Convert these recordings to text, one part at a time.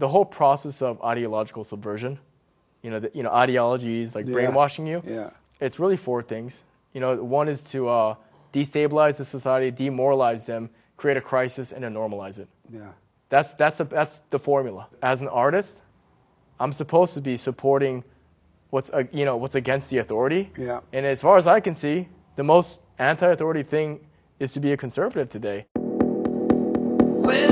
the whole process of ideological subversion, you know, the, you know, ideologies like Yeah. brainwashing you. Yeah. It's really four things. You know, one is to uh, destabilize the society, demoralize them, create a crisis, and then normalize it. Yeah. That's that's a, that's the formula. As an artist, I'm supposed to be supporting what's uh, you know what's against the authority. Yeah. And as far as I can see, the most anti-authority thing is to be a conservative today. When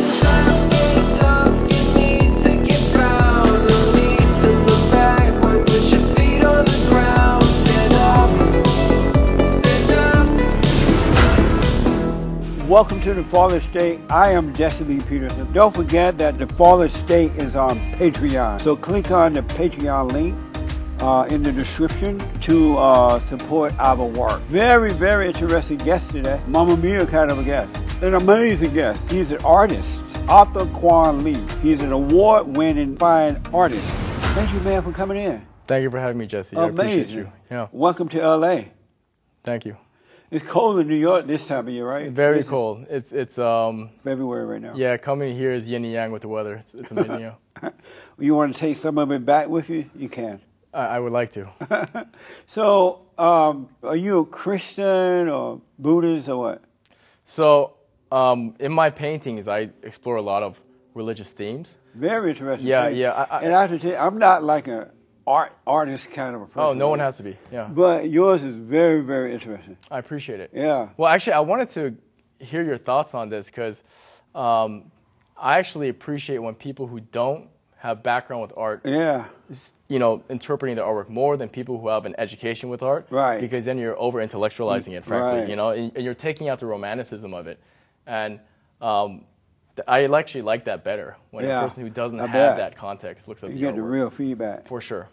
Welcome to the Fallen State. I am Jesse Lee Peterson. Don't forget that the Fallen State is on Patreon. So click on the Patreon link uh, in the description to uh, support our work. Very, very interesting guest today. Mama Mia kind of a guest. An amazing guest. He's an artist. Arthur Kwon Lee. He's an award-winning fine artist. Thank you, man, for coming in. Thank you for having me, Jesse. I appreciate you. Yeah. Welcome to LA. Thank you. It's cold in New York this time of year, right? Very This cold. It's it's um February right now. yeah coming here is yin and yang with the weather. It's, it's amazing. yeah. You want to take some of it back with you? You can. I, I would like to. So, um, are you a Christian or Buddhist or what? So um, in my paintings, I explore a lot of religious themes. Very interesting. Yeah, thing. yeah, I- I- and I have to tell you, I'm not like a art artist kind of a person. Oh, no one has to be. Yeah, But yours is very, very interesting. I appreciate it. Yeah. Well, actually, I wanted to hear your thoughts on this because um, I actually appreciate when people who don't have background with art, Yeah. you know, interpreting the artwork more than people who have an education with art. Right. Because then you're over intellectualizing it, frankly. Right. You know, and, and you're taking out the romanticism of it, and um, I actually like that better when Yeah, a person who doesn't I have bet. that context looks at You the get the real feedback. For sure.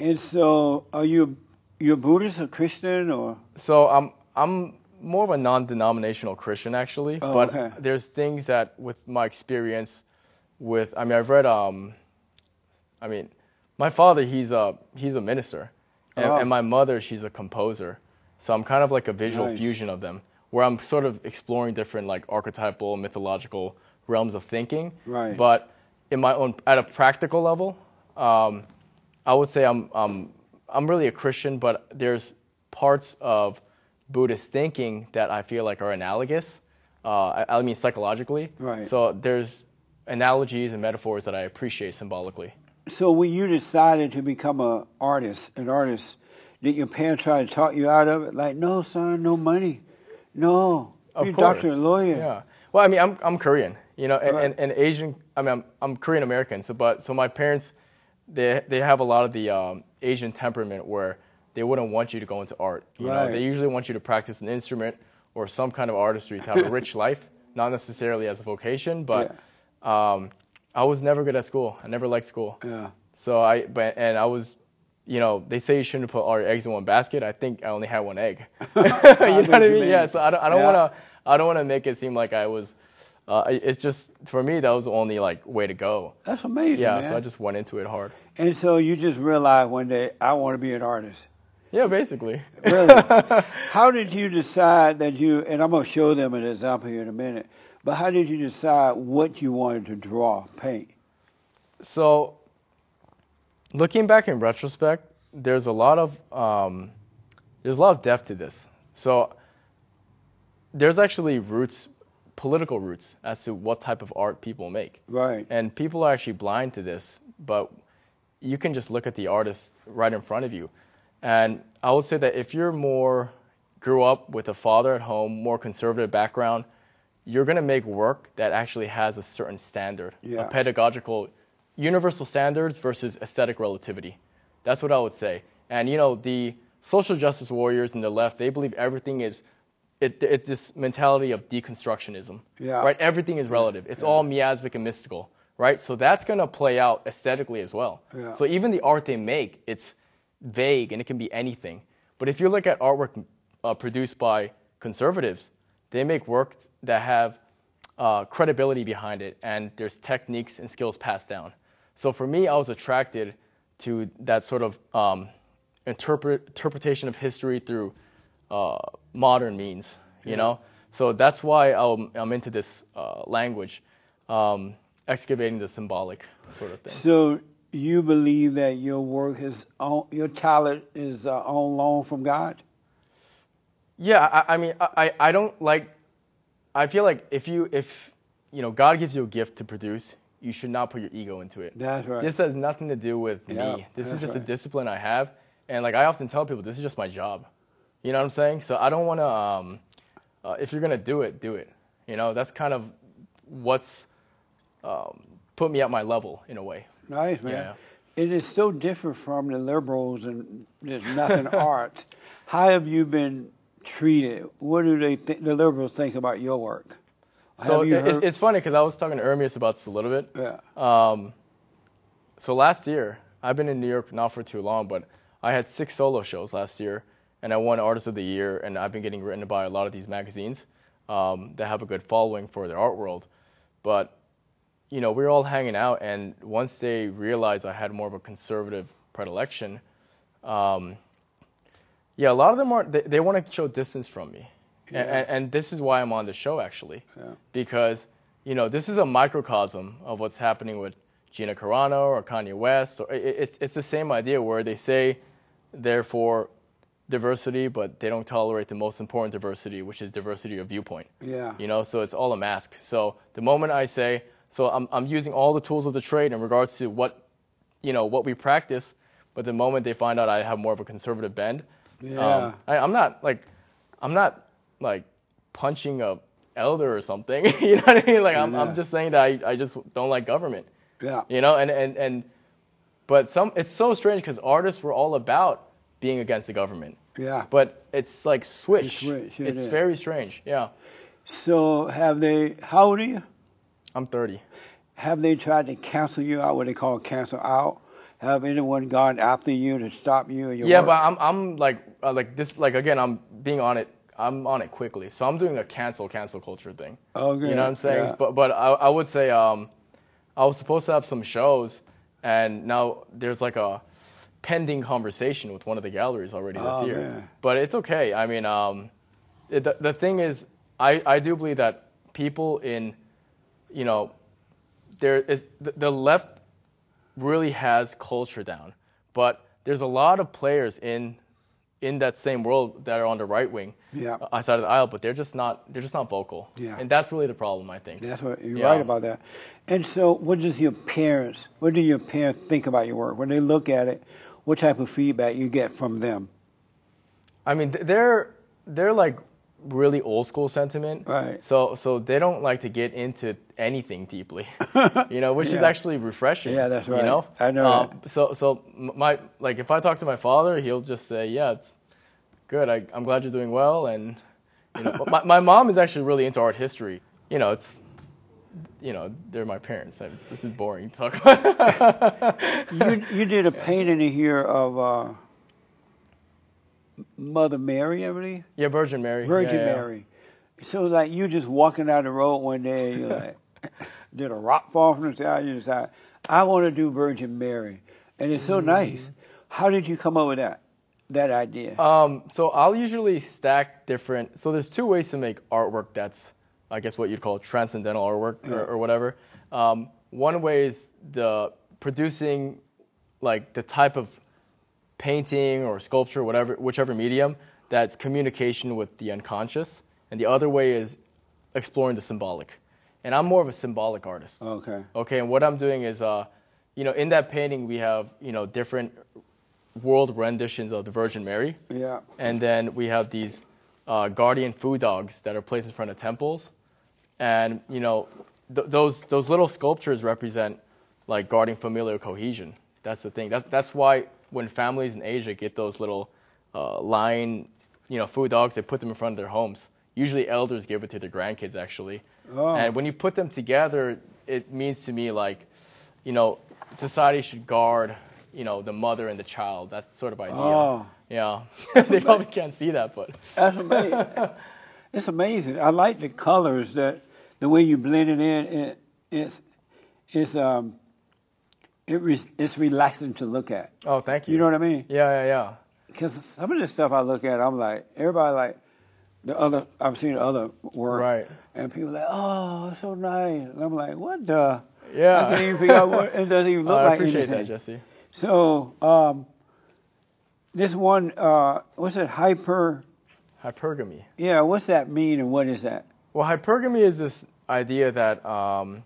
And so, are you you a Buddhist or Christian or? So I'm I'm more of a non-denominational Christian actually, Oh, but okay. there's things that with my experience with I mean I've read um I mean my father he's a he's a minister and, Oh. and my mother she's a composer. So I'm kind of like a visual Nice. fusion of them where I'm sort of exploring different like archetypal mythological realms of thinking. Right. But in my own at a practical level, um, I would say I'm I'm I'm really a Christian, but there's parts of Buddhist thinking that I feel like are analogous. Uh, I, I mean psychologically. Right. So there's analogies and metaphors that I appreciate symbolically. So when you decided to become a artist, an artist, did your parents try to talk you out of it? Like, no, son, no money, no, Of be a course. doctor, a lawyer. Yeah. Well, I mean, I'm I'm Korean, you know, and, Right. and, and Asian. I mean, I'm, I'm Korean American. So, but so my parents, they they have a lot of the um, Asian temperament where they wouldn't want you to go into art. You Right. know, they usually want you to practice an instrument or some kind of artistry to have a rich life, not necessarily as a vocation. But um, I was never good at school. I never liked school. Yeah. So I, but and I was, you know, they say you shouldn't put all your eggs in one basket. I think I only had one egg. you know what I mean? mean. Yeah. So I don't, I don't Yeah. want to, I don't want to make it seem like I was. Uh, it's just for me that was the only like way to go. That's amazing, Yeah. man. So I just went into it hard. And so you just realized one day, I want to be an artist. Yeah, basically. Really? how did you decide that you, and I'm going to show them an example here in a minute, but how did you decide what you wanted to draw, paint? So, looking back in retrospect, there's a lot of um, there's a lot of depth to this. So, there's actually roots, political roots, as to what type of art people make. Right. And people are actually blind to this, but you can just look at the artist right in front of you. And I would say that if you're more grew up with a father at home, more conservative background, you're going to make work that actually has a certain standard, Yeah. a pedagogical, universal standards versus aesthetic relativity. That's what I would say. And you know, the social justice warriors in the left, they believe everything is it, it this mentality of deconstructionism. Yeah. Right? Everything is relative. It's all miasmic and mystical. Right? So that's gonna play out aesthetically as well. Yeah. So even the art they make, it's vague and it can be anything. But if you look at artwork uh, produced by conservatives, they make work that have uh, credibility behind it, and there's techniques and skills passed down. So for me, I was attracted to that sort of um, interpret, interpretation of history through uh, modern means, you know. So that's why I'm, I'm into this uh, language, um, excavating the symbolic. sort of thing. So you believe that your work is on, your talent is uh, on loan from God? Yeah, I, I mean, I, I don't like. I feel like if you if you know God gives you a gift to produce, you should not put your ego into it. That's right. This has nothing to do with Yeah, me. This is just a discipline I have, and like I often tell people, this is just my job. You know what I'm saying? So I don't want to. Um, uh, if you're gonna do it, do it. You know, that's kind of what's um, put me at my level in a way. Nice, man. Yeah. It is so different from the liberals and there's nothing art. How have you been treated? What do they think, the liberals think about your work? So have you it, heard? it's funny because I was talking to Ermias about this a little bit. yeah. Um, so last year, I've been in New York not for too long, but I had six solo shows last year, and I won Artist of the Year, and I've been getting written by a lot of these magazines um, that have a good following for their art world. But you know, we were all hanging out, and once they realized I had more of a conservative predilection, um, yeah, a lot of them are they, they want to show distance from me, Yeah. and, and, this is why I'm on the show actually, Yeah. because you know this is a microcosm of what's happening with Gina Carano or Kanye West, or it, it's it's the same idea where they say they're for diversity, but they don't tolerate the most important diversity, which is diversity of viewpoint. Yeah. You know, so it's all a mask. So the moment I say, so I'm I'm using all the tools of the trade in regards to what, you know, what we practice, but the moment they find out I have more of a conservative bend, Yeah. um, I, I'm not like, I'm not like punching a elder or something. you know what I mean? Like I'm Yeah. I'm just saying that I, I just don't like government. Yeah. You know, and and and, but some it's so strange because artists were all about being against the government. Yeah. But it's like switch. switch, it it's very strange. Yeah. So have they, how old are you? I'm 30. Have they tried to cancel you out, what they call cancel out? Have anyone gone after you to stop you? Yeah, work? but I'm I'm like uh, like this like again I'm being on it. I'm on it quickly, so I'm doing a cancel cancel culture thing. Okay, You know what I'm saying? yeah. But but I, I would say um, I was supposed to have some shows, and now there's like a pending conversation with one of the galleries already this Oh, year. man. But it's okay. I mean, um, it, the the thing is, I I do believe that people in, you know, there is the, the left really has culture down. But there's a lot of players in in that same world that are on the right wing, Yeah. uh, side of the aisle, but they're just not they're just not vocal. Yeah. And that's really the problem, I think. That's what you're Yeah. right about that. And so, what does your parents? What do your parents think about your work when they look at it? What type of feedback you get from them? I mean, they're they're like really old school sentiment. Right. So so they don't like to get into anything deeply, you know, which is actually refreshing. Yeah, that's right. You know, I know Uh. So so my like if I talk to my father, he'll just say, "Yeah, it's good. I, I'm glad you're doing well." And you know, my my mom is actually really into art history. You know, it's you know they're my parents. I, this is boring to talk about. you you did a painting here of uh, Mother Mary, I believe, yeah, Virgin Mary. Virgin Yeah, yeah. Mary. So like you just walking down the road one day, you like did a rock fall from the sky. You decide I want to do Virgin Mary, and it's Mm. so nice. How did you come up with that that idea? Um, so I'll usually stack different. So there's two ways to make artwork that's, I guess, what you'd call transcendental artwork or, or whatever. Um, one way is the producing, like the type of painting or sculpture, whatever, whichever medium, that's communication with the unconscious, and the other way is exploring the symbolic. And I'm more of a symbolic artist. okay. Okay, and what I'm doing is, uh, you know, in that painting we have, you know, different world renditions of the Virgin Mary, Yeah. and then we have these uh, guardian foo dogs that are placed in front of temples, and you know, th- those those little sculptures represent like guarding familial cohesion. That's the thing. That's that's why when families in Asia get those little uh, lion, you know, foo dogs, they put them in front of their homes. Usually, elders give it to their grandkids actually. Oh. And when you put them together, it means to me like, you know, society should guard, you know, the mother and the child. That sort of idea. Oh. Yeah, they probably can't see that, but That's amazing. it's amazing. I like the colors that the way you blend it in. It, it's it's um it re, it's relaxing to look at. oh, thank you. You know what I mean? Yeah, yeah, yeah. Because some of the stuff I look at, I'm like everybody like the other. I've seen other work, Right. And people like, oh, it's so nice. And I'm like, what the? Yeah. I can't even figure out what it doesn't even look I like appreciate anything. that, Jesse. So, um, this one, uh, what's it? Hyper. Hypergamy. Yeah, what's that mean, and what is that? Well, hypergamy is this idea that um,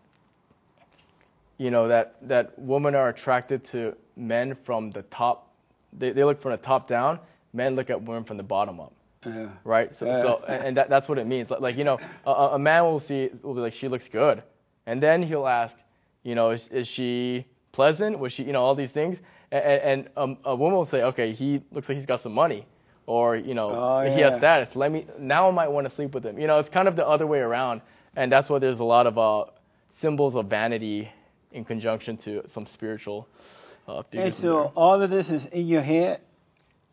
you know that that women are attracted to men from the top. They, they look from the top down. Men look at women from the bottom up. Yeah. Right. So, so and and that, that's what it means. Like, like you know, a, a a man will see will be like she looks good, and then he'll ask, you know, is, is she pleasant? Was she, you know, all these things, and, and um, a woman will say, okay, he looks like he's got some money, or you know, Oh, he has status. Let me now I might want to sleep with him. You know, it's kind of the other way around, and that's why there's a lot of uh, symbols of vanity in conjunction to some spiritual uh. And so all of this is in your head.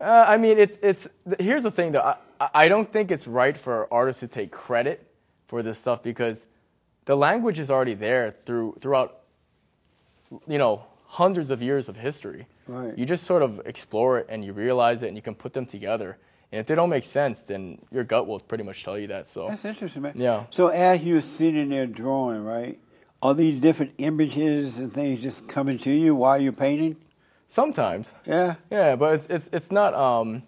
Uh, I mean, it's it's. Here's the thing, though. I, I- I don't think it's right for artists to take credit for this stuff because the language is already there through throughout, you know, hundreds of years of history. Right. You just sort of explore it and you realize it and you can put them together. And if they don't make sense, then your gut will pretty much tell you that. So That's interesting, man. Yeah. So as you're sitting there drawing, right, are these different images and things just coming to you while you're painting? sometimes, Yeah. yeah, but it's it's it's not um,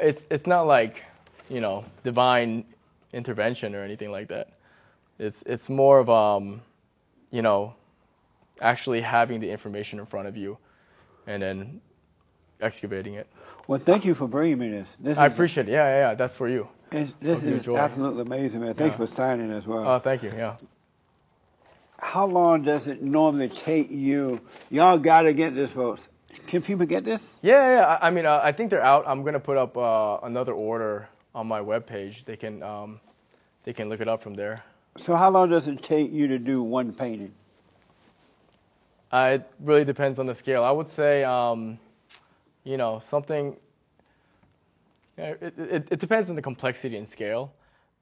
it's it's not like you know divine intervention or anything like that. It's it's more of um, you know, actually having the information in front of you, and then excavating it. Well, thank you for bringing me this. This I appreciate it. Yeah, yeah, yeah. That's for you. it's- This is absolutely amazing, man. Thanks Yeah. for signing as well. Oh, thank you. Yeah. How long does it normally take you? Y'all got to get this, folks. Can people get this? Yeah, yeah. I, I mean, uh, I think they're out. I'm gonna put up uh, another order on my webpage. They can um, they can look it up from there. So how long does it take you to do one painting? Uh, it really depends on the scale. I would say, um, you know, something. It, it, it depends on the complexity and scale,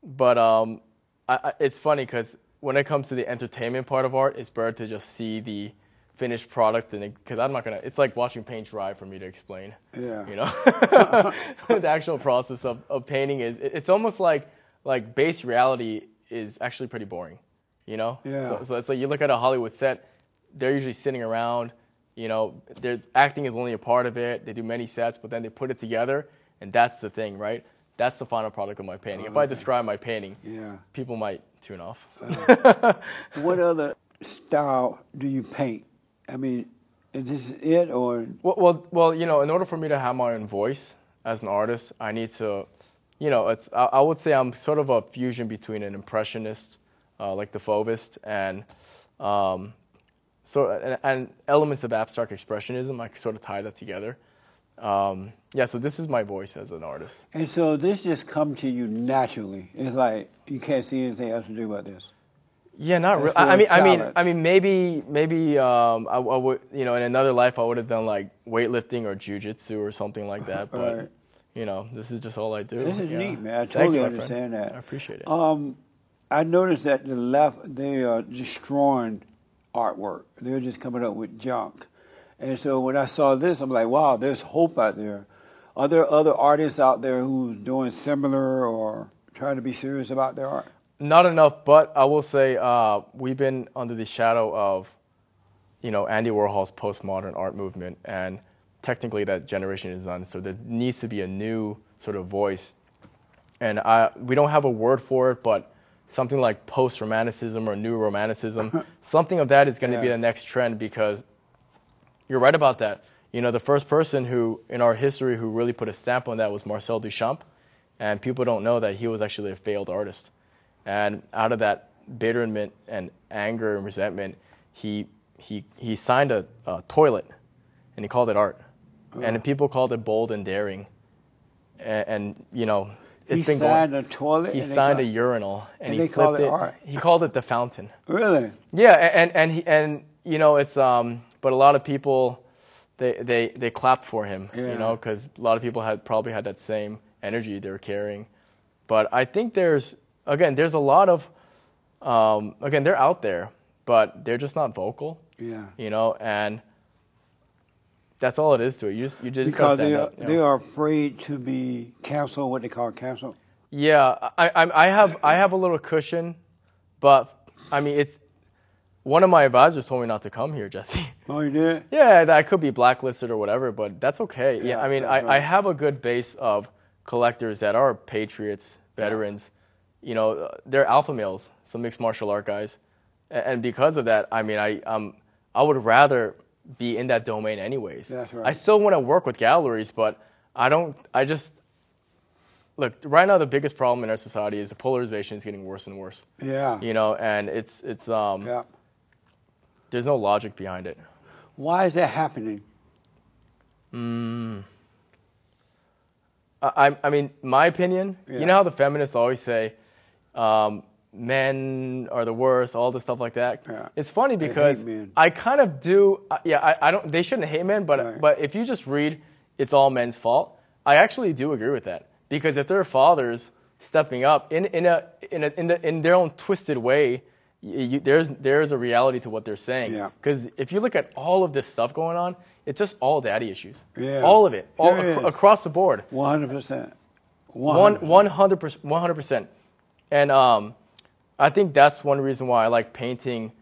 but um, I, I, it's funny because when it comes to the entertainment part of art, it's better to just see the finished product, and because I'm not gonna. It's like watching paint dry for me to explain. Yeah. You know, the actual process of, of painting is. it- It's almost like like base reality is actually pretty boring. You know. Yeah. So, so it's like you look at a Hollywood set, they're usually sitting around. You know, there's acting is only a part of it. They do many sets, but then they put it together, and that's the thing, right? That's the final product of my painting. if I describe my painting, Yeah. people might tune off. What other style do you paint? I mean, is this it or Well, well, well, you know, in order for me to have my own voice as an artist, I need to, you know, it's. I, I would say I'm sort of a fusion between an impressionist, uh, like the Fauvist, and um, so and, and elements of abstract expressionism. I sort of tie that together. Um, yeah, so this is my voice as an artist. And so this just come to you naturally. It's like you can't see anything else to do about this. Yeah, not really. I, mean, your I mean. I mean, maybe, maybe, um, I, I would, you know, in another life, I would have done like weightlifting or jujitsu or something like that. But Right. you know, this is just all I do. This is yeah. neat, man. I totally you, my friend. understand that. I appreciate it. Um, I noticed that the left they are destroying artwork. They're just coming up with junk. And so when I saw this, I'm like, wow, there's hope out there. Are there other artists out there who's doing similar or trying to be serious about their art? Not enough, but I will say uh, we've been under the shadow of, you know, Andy Warhol's postmodern art movement, and technically that generation is done. So there needs to be a new sort of voice, and I we don't have a word for it, but something like post romanticism or new romanticism, something of that is going to be the next trend because you're right about that. You know, the first person who in our history who really put a stamp on that was Marcel Duchamp, and people don't know that he was actually a failed artist. And out of that bitterment and anger and resentment, he he he signed a, a toilet, and he called it art, and people called it bold and daring, and, and you know it's he been signed going. a toilet. He signed a urinal, and, and he flipped it art. He called it the fountain. Really? Yeah, and and he, and you know it's um, but a lot of people, they they they clapped for him, Yeah. you know, because a lot of people had probably had that same energy they were carrying, but I think there's again there's a lot of, um, again they're out there, but they're just not vocal, Yeah. you know, and that's all it is to it. You just you just Because they stand are, up, you they are afraid to be canceled, what they call canceled. Yeah, I, I I have I have a little cushion, but I mean it's one of my advisors told me not to come here, Jesse. Oh, you did? Yeah, that I could be blacklisted or whatever, but that's okay. Yeah, Yeah, I mean, I, I have a good base of collectors that are patriots, veterans. You know, they're alpha males, some mixed martial art guys, and because of that, I mean, I um, I would rather be in that domain anyways. That's right. I still want to work with galleries, but I don't. I just look right now. The biggest problem in our society is the polarization is getting worse and worse. Yeah. You know, and it's it's um, Yeah. there's no logic behind it. Why is that happening? I, I- I mean, my opinion. Yeah. You know how the feminists always say, um, men are the worst, all this stuff like that. Yeah. It's funny because. I kind of do. uh, Yeah, I, I don't. They shouldn't hate men, but Right. but if you just read, it's all men's fault. I actually do agree with that because if their fathers stepping up in in a in a, in, the, in their own twisted way. You, there's there's a reality to what they're saying. Yeah. Because if you look at all of this stuff going on, it's just all daddy issues. Yeah. All of it, all Sure acro- across the board. One hundred percent. One one hundred percent, one hundred percent, and um, I think that's one reason why I like painting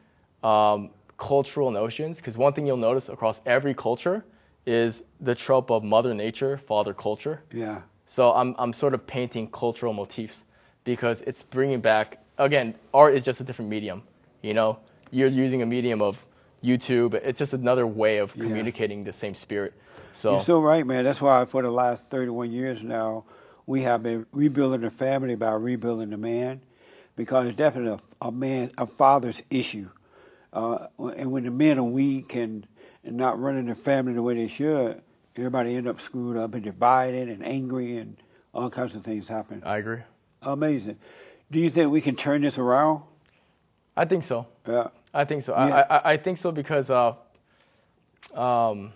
um, cultural notions. Because one thing you'll notice across every culture is the trope of Mother Nature, Father Culture. Yeah. So I'm I'm sort of painting cultural motifs because it's bringing back again. Art is just a different medium. You know, you're using a medium of YouTube. It's just another way of Yeah. communicating the same spirit. So, You're so right, man. That's why for the last 31 years now, we have been rebuilding the family by rebuilding the man, because it's definitely a, a man, a father's issue. Uh, and when the men are weak and, and not running the family the way they should, everybody end up screwed up and divided and angry and all kinds of things happen. I agree. Amazing. Do you think we can turn this around? I think so. Yeah. I think so. Yeah. I, I I think so because uh, um,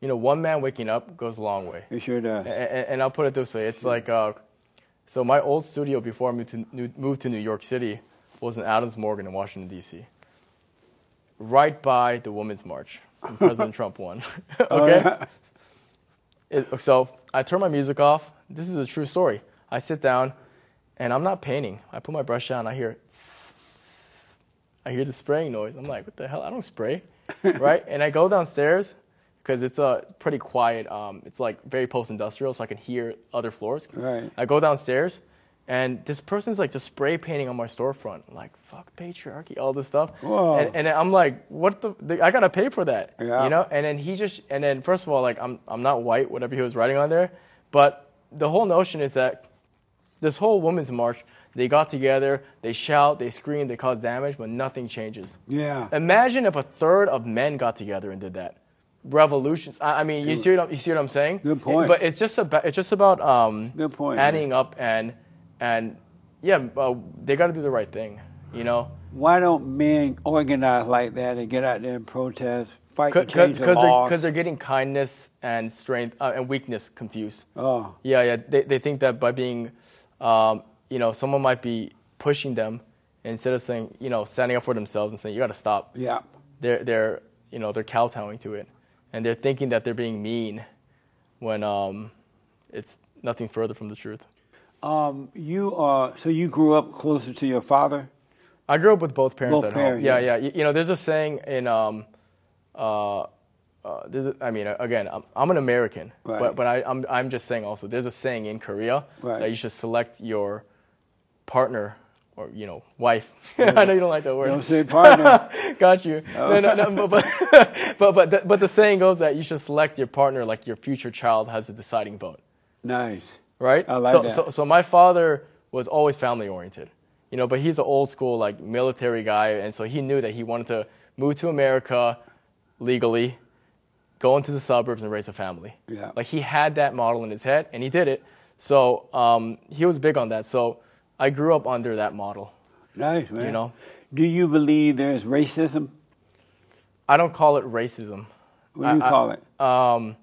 you know, one man waking up goes a long way. It sure does. And, and I'll put it this way: it's like uh, so. My old studio before I moved to New, moved to New York City was in Adams Morgan in Washington D.C. Right by the Women's March, when President Trump won. Oh, okay. It, so I turn my music off. This is a true story. I sit down, and I'm not painting. I put my brush down. I hear, I hear the spraying noise. I'm like, what the hell? I don't spray, right? And I go downstairs because it's uh, pretty quiet. Um, it's like very post-industrial, so I can hear other floors. Right. I go downstairs, and this person's like just spray painting on my storefront. I'm like, fuck patriarchy, all this stuff. Whoa. And, and I'm like, what the, the? I gotta pay for that. Yeah. You know. And then he just, and then first of all, like I'm, I'm not white, whatever he was writing on there, but the whole notion is that this whole women's march, they got together, they shout, they scream, they cause damage, but nothing changes. Yeah. Imagine if a third of men got together and did that. Revolutions. I, I mean, you see, what I'm, you see what I'm saying? Good point. But it's just about it's just about um, Good point, adding up and and yeah, uh, they got to do the right thing. You know, Why don't men organize like that and get out there and protest, fight to change because the they're, laws? 'cause they're getting kindness and strength uh, and weakness confused. oh, Yeah, yeah. They, they think that by being, um, you know, someone might be pushing them instead of saying, you know, standing up for themselves and saying, you got to stop. yeah. They're, they're, you know, they're kowtowing to it. And they're thinking that they're being mean when um, it's nothing further from the truth. Um, you are so you grew up closer to your father. I grew up with both parents Both at parents, home. Yeah, yeah. yeah. You, you know, there's a saying in, um, uh, uh, there's a, I mean, uh, again, I'm, I'm an American, Right. but but I, I'm I'm just saying also, there's a saying in Korea Right. that you should select your partner or you know wife. I know you don't like that word. Don't say partner. Got you. No, no, no, but but but but the, but the saying goes that you should select your partner like your future child has a deciding vote nice. right? I like so, that. So, so my father was always family oriented, you know, but he's an old school like military guy, and so he knew that he wanted to move to America legally, go into the suburbs and raise a family. Yeah. Like he had that model in his head, and he did it. So um, he was big on that. So I grew up under that model. Nice, man. You know. Do you believe there's racism? I don't call it racism. What do you I- I- call it? Um,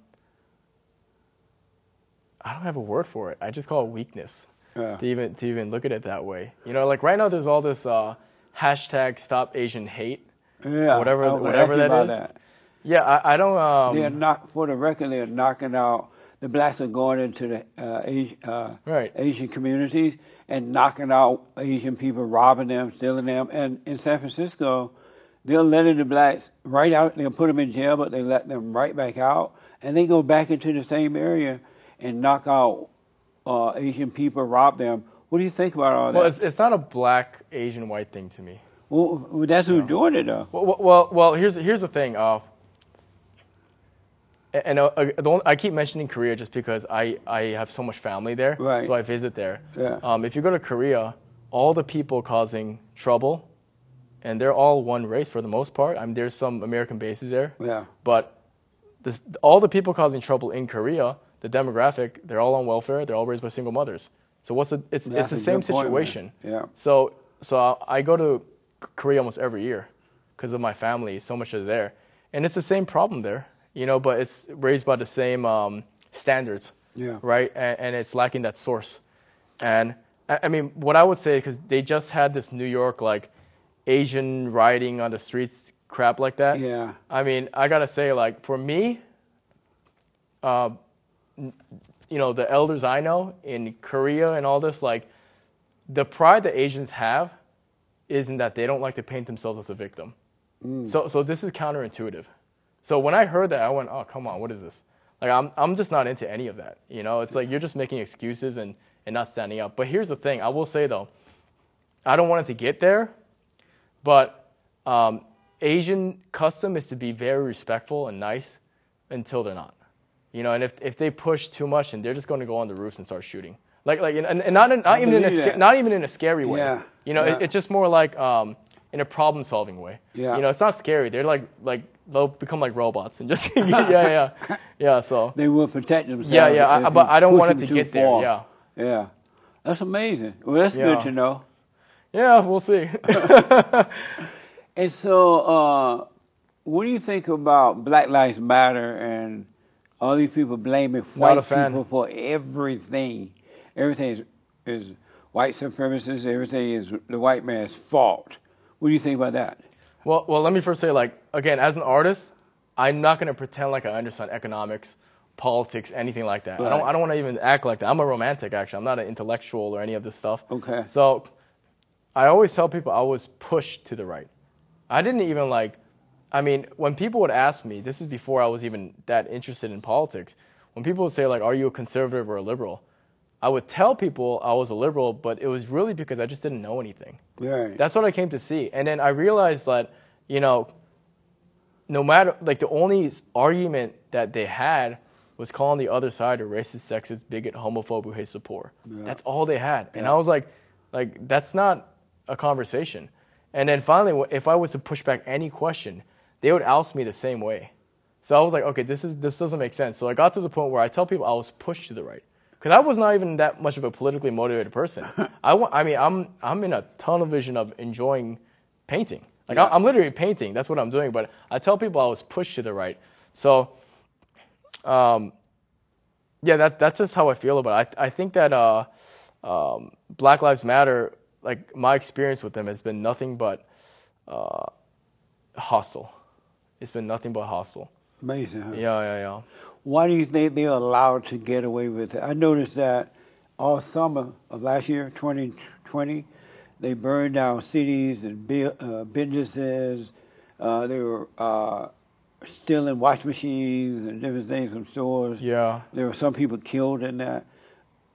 I don't have a word for it. I just call it weakness. Yeah. To even to even look at it that way. You know, like right now there's all this uh, hashtag Stop Asian Hate. Yeah. whatever- I whatever asking that. Yeah, I, I don't. They're not for the record. They're knocking out the blacks are going into the uh, Asian, uh, Right. Asian communities and knocking out Asian people, robbing them, stealing them. And in San Francisco, they're letting the blacks right out. They'll put them in jail, but they let them right back out, and they go back into the same area and knock out uh, Asian people, rob them. What do you think about all that? Well, it's, it's not a black, Asian, white thing to me. well, well, that's who's doing it, though. Well, well, well here's here's the thing. Uh, and uh, uh, the only, I keep mentioning Korea just because I, I have so much family there, Right. so I visit there. Yeah. Um, if you go to Korea, all the people causing trouble, and they're all one race for the most part. I mean, there's some American bases there, Yeah. but this, all the people causing trouble in Korea, the demographic, they're all on welfare. They're all raised by single mothers. So what's the? It's That's it's the same good point, man. situation. Yeah. So so I I go to Korea almost every year because of my family. So much is there, and it's the same problem there, you know. But it's raised by the same um, standards, Yeah. right? And, and it's lacking that source. And I, I mean, what I would say because they just had this New York like Asian rioting on the streets crap like that. Yeah. I mean, I gotta say, like for me, uh, n- you know, the elders I know in Korea and all this, like the pride that Asians have isn't that they don't like to paint themselves as a victim. So, so this is counterintuitive. So when I heard that, I went, "Oh, come on, what is this?" Like, I'm, I'm just not into any of that. You know, it's like you're just making excuses and, and not standing up. But here's the thing: I will say though, I don't want it to get there, but um, Asian custom is to be very respectful and nice until they're not. You know, and if, if they push too much, and they're just going to go on the roofs and start shooting. Like like and, and not in, not even in a sca- not even in a scary way. Yeah, You know, yeah. it, it's just more like um, in a problem solving way. Yeah. You know, it's not scary. They're like like they'll become like robots and just yeah yeah yeah. So They will protect themselves. Yeah, yeah, I- but I don't want it to get there, yeah. Yeah. That's amazing. Well, that's Yeah. good to know. yeah, we'll see. And so, uh, what do you think about Black Lives Matter and all these people blaming white people for everything? Everything is, is white supremacists. Everything is the white man's fault. What do you think about that? Well, well, let me first say, like, again, as an artist, I'm not gonna pretend like I understand economics, politics, anything like that. I don't, I don't want to even act like that. I'm a romantic, actually. I'm not an intellectual or any of this stuff. Okay. So, I always tell people I was pushed to the right. I didn't even like. I mean, when people would ask me, this is before I was even that interested in politics. When people would say like, "Are you a conservative or a liberal?" I would tell people I was a liberal, but it was really because I just didn't know anything. Right. That's what I came to see. And then I realized that, you know, no matter, like, the only argument that they had was calling the other side a racist, sexist, bigot, homophobe who hates the poor. That's all they had. And I was like, like, that's not a conversation. And then finally, if I was to push back any question, they would oust me the same way. So I was like, okay, this is this doesn't make sense. So I got to the point where I tell people I was pushed to the right because I was not even that much of a politically motivated person. I I mean, I'm I'm in a tunnel vision of enjoying painting. Like I- Yeah. I'm literally painting. That's what I'm doing. But I tell people I was pushed to the right. So, um, yeah, that that's just how I feel about it. I I think that uh, um, Black Lives Matter. Like my experience with them has been nothing but uh, hostile. It's been nothing but hostile. Amazing, huh? Yeah, yeah, yeah. Why do you think they're allowed to get away with it? I noticed that all summer of last year, 2020, they burned down cities and uh, businesses. Uh, they were uh, stealing wash machines and different things from stores. Yeah. There were some people killed in that.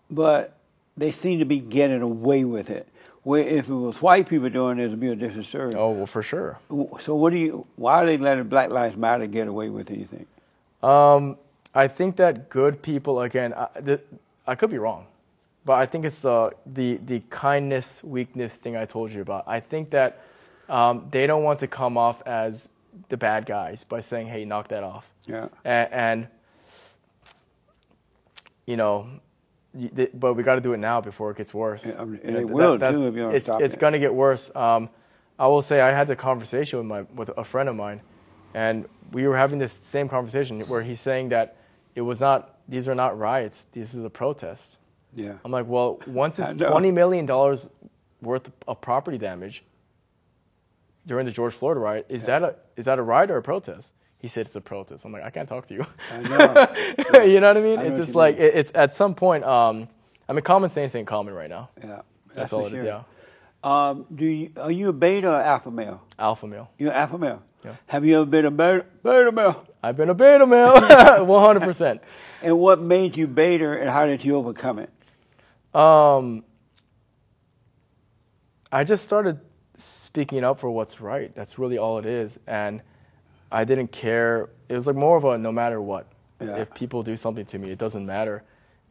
But they seem to be getting away with it. Where if it was white people doing it, it'd be a different story. Oh, well, for sure. So what do you? Why are they letting Black Lives Matter get away with it? You think? Um, I think that good people, again, I, the, I could be wrong, but I think it's the, the, the kindness, weakness thing I told you about. I think that um, they don't want to come off as the bad guys by saying, hey, knock that off. Yeah. And, and you know, but we got to do it now before it gets worse. Yeah, You know, it will, too, if you don't it's, stop It's it. going to get worse. Um, I will say I had the conversation with my with a friend of mine, and we were having this same conversation where he's saying that it was not these are not riots. This is a protest. Yeah. I'm like, well, once it's twenty million dollars worth of property damage during the George Floyd riot, is that a is that a riot or a protest? He said it's a protest. I'm like, I can't talk to you. I know. you know what I mean? I it's just like it, it's at some point. Um, I mean, common sense ain't common right now. yeah. That's, for all it is. sure. Yeah, Um, do you are you a beta or alpha male? alpha male. You're alpha male. Yeah. Have you ever been a beta, beta male? I've been a beta male, 100. percent And what made you beta, and how did you overcome it? Um, I just started speaking up for what's right. That's really all it is, and I didn't care. It was like more of a no matter what. Yeah. If people do something to me, it doesn't matter,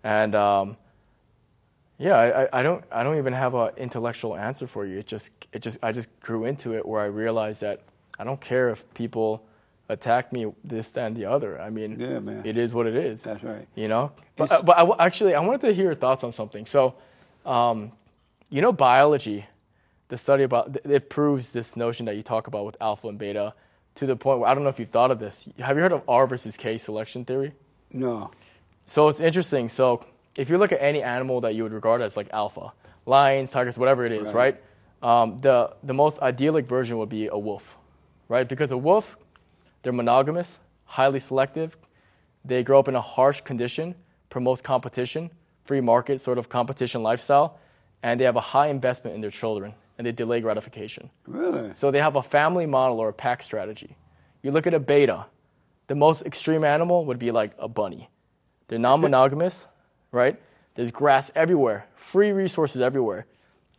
and um, yeah, I, I- I don't I don't even have an intellectual answer for you. It just it just I just grew into it where I realized that I don't care if people attack me this that, and the other. I mean, Yeah, man. it is what it is. That's right. You know, but, It's- uh, but I w- actually, I wanted to hear your thoughts on something. So, um, you know, biology, the study about th- it proves this notion that you talk about with alpha and beta to the point where I don't know if you've thought of this. Have you heard of R versus K selection theory? No. So it's interesting. So if you look at any animal that you would regard as like alpha, lions, tigers, whatever it is, Right. right? Um, the the most idyllic version would be a wolf, right? Because a wolf, they're monogamous, highly selective. They grow up in a harsh condition, promotes competition, free market sort of competition lifestyle, and they have a high investment in their children, and they delay gratification. Really? So they have a family model or a pack strategy. You look at a beta, the most extreme animal would be like a bunny. They're non monogamous, right? There's grass everywhere, free resources everywhere.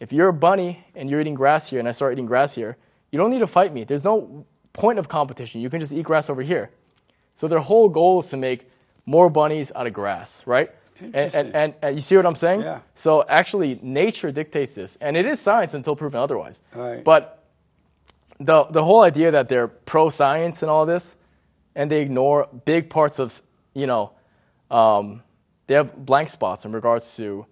If you're a bunny and you're eating grass here and I start eating grass here, you don't need to fight me. There's no point of competition. You can just eat grass over here. So their whole goal is to make more bunnies out of grass, right? And, and, Interesting. and, and you see what I'm saying? Yeah. So actually, nature dictates this, and it is science until proven otherwise. Right. But the the whole idea that they're pro science and all this, and they ignore big parts of you know, um, they have blank spots in regards to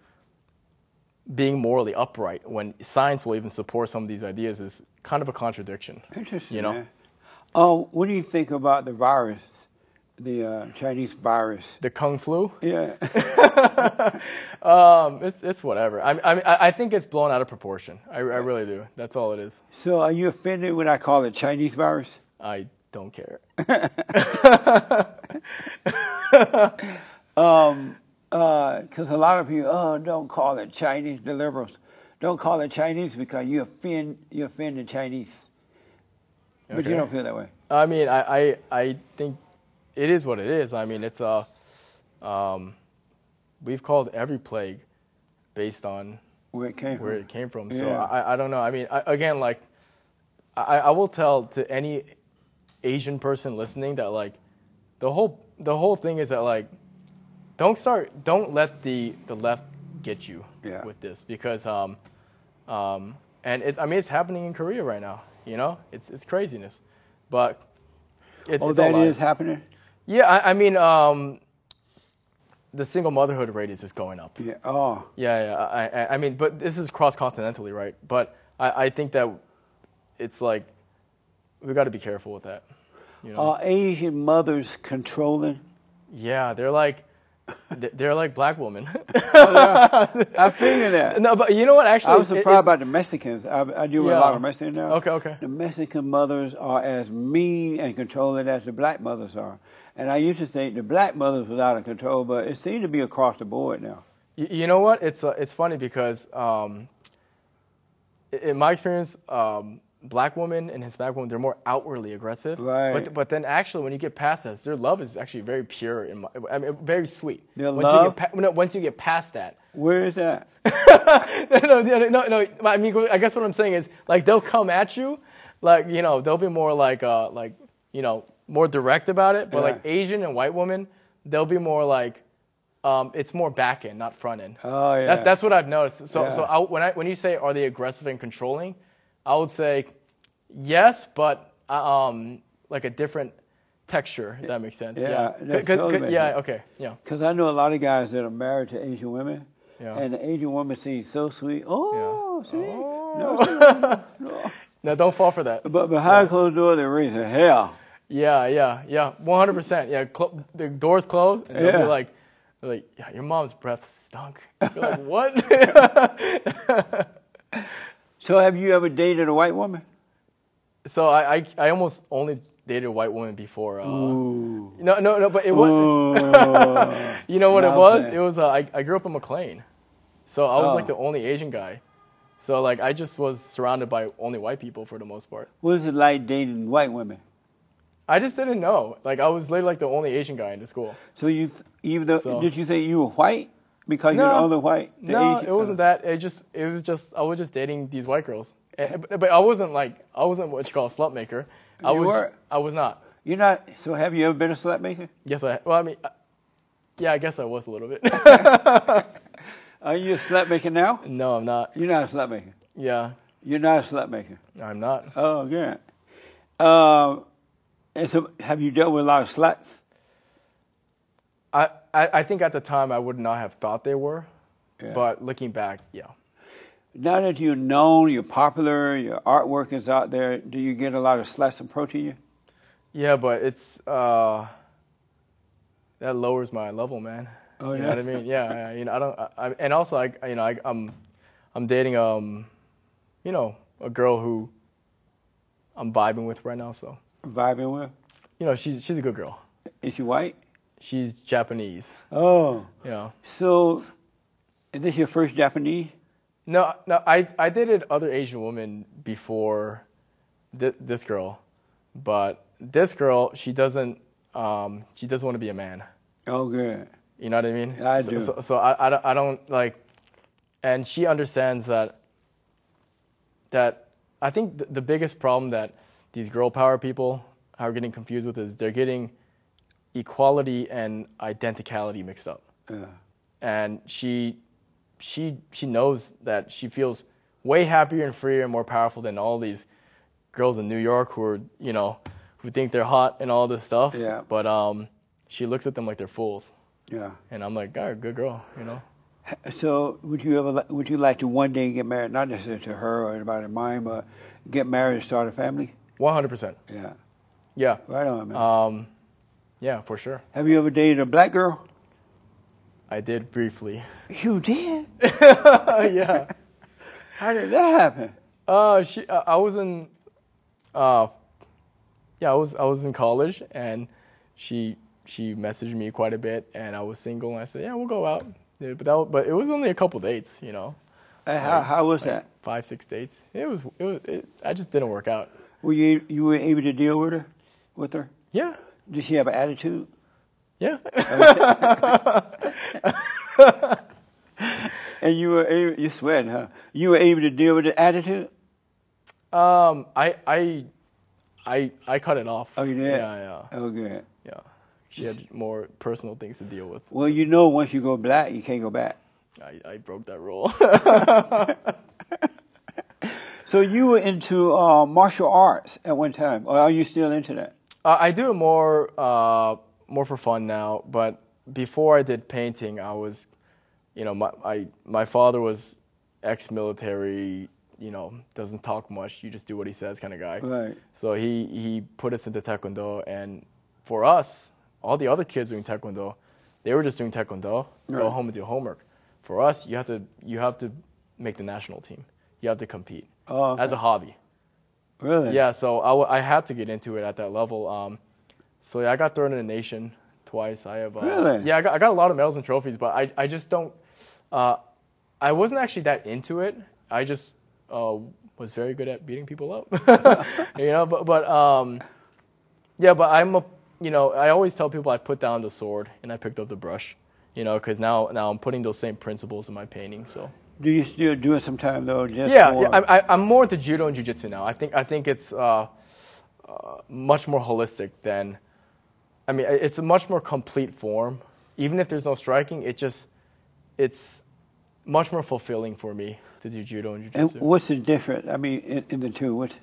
being morally upright when science will even support some of these ideas is kind of a contradiction. Interesting. You know? Man. Oh, what do you think about the virus, the uh, Chinese virus? The kung flu, Yeah. um, it's it's whatever. I I mean, I think it's blown out of proportion. I, I really do. That's all it is. so, are you offended when I call it Chinese virus? I don't care. Because a lot of people, oh, don't call it Chinese. The liberals, don't call it Chinese because you offend you offend the Chinese. But you don't feel that way. I mean, I, I, I think it is what it is. I mean, it's a, um, we've called every plague based on Where it came where from. it came from. So I, I don't know. I mean, I, again, like, I, I will tell to any Asian person listening that like, the whole the whole thing is that like, don't start, don't let the the left get you Yeah. with this because um, um, and it's I mean it's happening in Korea right now. You know, it's it's craziness, but it, Oh, it's all that is happening. Yeah, I, I mean, um, the single motherhood rate is just going up. Yeah. Oh, Yeah, yeah. I, I, I mean, but this is cross continentally, right? But I, I think that it's like we got to be careful with that. You know? are Asian mothers controlling? yeah, they're like they're like black women. I figured that. no, but you know what? Actually, I was surprised it- about the Mexicans. I, I deal with a lot of Mexicans now. Okay, okay. The Mexican mothers are as mean and controlling as the black mothers are. And I used to think the black mothers was out of control, but it seemed to be across the board now. Y- You know what? It's uh, it's funny because um, in my experience, um, black women and Hispanic women they're more outwardly aggressive. Right. But but then actually, when you get past that, their love is actually very pure. and I mean, very sweet. Their once love? You get pa- no, once you get past that. Where is that? no, no, no, no. I mean, I guess what I'm saying is like they'll come at you, like you know they'll be more like uh like you know more direct about it. But like Asian and white women, they'll be more like. Um, it's more back end, not front end. Oh, yeah. That, that's what I've noticed. So, so I, when I when you say are they aggressive and controlling, I would say yes, but uh, um, like a different texture. If that makes sense. Yeah, Yeah. 'Cause- totally 'cause- yeah. Okay. Yeah. Because I know a lot of guys that are married to Asian women, Yeah. and the Asian woman seems so sweet. Oh, see? No, No, don't fall for that. but behind closed doors, they raise their hell. Yeah, yeah, yeah, one hundred percent. Yeah, cl- the doors closed, and they'll Yeah. be like, like, yeah, your mom's breath stunk. You're like, what? So have you ever dated a white woman? so I, I, I almost only dated a white woman before. Uh, Ooh. no, no, no, but it was. You know what it was? bad. It was. Uh, I I grew up in McLean, so I was Oh. like the only Asian guy. So like I just was surrounded by only white people for the most part. what is it like dating white women? I just didn't know. Like I was literally like the only Asian guy in the school. So you, th- even though, So- did you say you were white because you're the only white? the No, Asian- it wasn't that. It just it was just I was just dating these white girls. Eh, But, but I wasn't like I wasn't what you call a slut maker. I You was were? I was not. You're not. So have you ever been a slut maker? Yes, I. Well, I mean, uh, yeah, I guess I was a little bit. Are you a slut maker now? no, I'm not. You're not a slut maker. Yeah, You're not a slut maker. I'm not. Oh, good. Um, and so, have you dealt with a lot of sluts? I, I, think at the time I would not have thought they were, Yeah. but looking back, yeah. Now that you're known, you're popular, your artwork is out there, do you get a lot of sluts approaching you? Yeah, but it's uh, that lowers my level, man. Oh, you know yeah? what I mean? Yeah, yeah, you know, I don't, I, and also I, I- you know, I, I'm, I'm dating um, you know, a girl who I'm vibing with right now. So, Vibing with? you know, she's she's a good girl. Is she white? She's Japanese. Oh, Yeah. so is this your first Japanese? No, no, I I dated other Asian women before th- this girl, but this girl she doesn't um she doesn't want to be a man. Oh, good. You know what I mean? I so, do. So, so I, I, don't, I don't like, and she understands that. That I think the, the biggest problem that these girl power people are getting confused with is they're getting equality and identicality mixed up. Yeah. And she, she, she knows that she feels way happier and freer and more powerful than all these girls in New York who are, you know, who think they're hot and all this stuff. Yeah. But um, she looks at them like they're fools. Yeah. And I'm like, God, good girl, you know. So, would you ever would you like to one day get married? Not necessarily to her or anybody in mind, but get married and start a family? One hundred percent. Yeah. Yeah. Right on, man. Um, yeah, for sure. Have you ever dated a black girl? I did briefly. You did. yeah. How did that happen? Uh, she. Uh, I was in. Uh, yeah, I was. I was in college, and she she messaged me quite a bit, and I was single, and I said, yeah, we'll go out. Yeah, but that, but it was only a couple dates, you know, Uh, how how was that? five six dates. It was. It was. It, I just didn't work out. Were you you were able to deal with her? With her? Yeah. Did she have an attitude? Yeah. And you were able, you sweating, huh? You were able to deal with the attitude? um, I I I I cut it off. Oh, you did? Yeah, yeah, Oh, good. yeah. She had more personal things to deal with. Well, you know, once you go black, you can't go back. I, I broke that rule. So you were into uh, martial arts at one time, or are you still into that? Uh, I do it more uh, more for fun now, but before I did painting, I was, you know, my I my father was ex-military. You know, doesn't talk much. You just do what he says, kind of guy. Right. So he he put us into taekwondo, and for us, all the other kids doing taekwondo, they were just doing taekwondo. Go home and do homework. For us, you have to you have to make the national team. You have to compete Oh, okay. as a hobby. Really? Yeah, so I, w- I had to get into it at that level. Um, so yeah, I got thrown in a nation twice. I have uh, Really? yeah, I got, I got a lot of medals and trophies, but I I just don't. Uh, I wasn't actually that into it. I just uh, was very good at beating people up. you know, but but um, yeah, but I'm a you know I always tell people I put down the sword and I picked up the brush. You know, because now now I'm putting those same principles in my painting. So. Do you still do it sometime though? Just Yeah, for- yeah I'm, I, I'm more into judo and jujitsu now. I think I think it's uh, uh, much more holistic than. I mean, it's a much more complete form. Even if there's no striking, it just it's much more fulfilling for me to do judo and And jujitsu. what's the difference? I mean, in, in the two, what,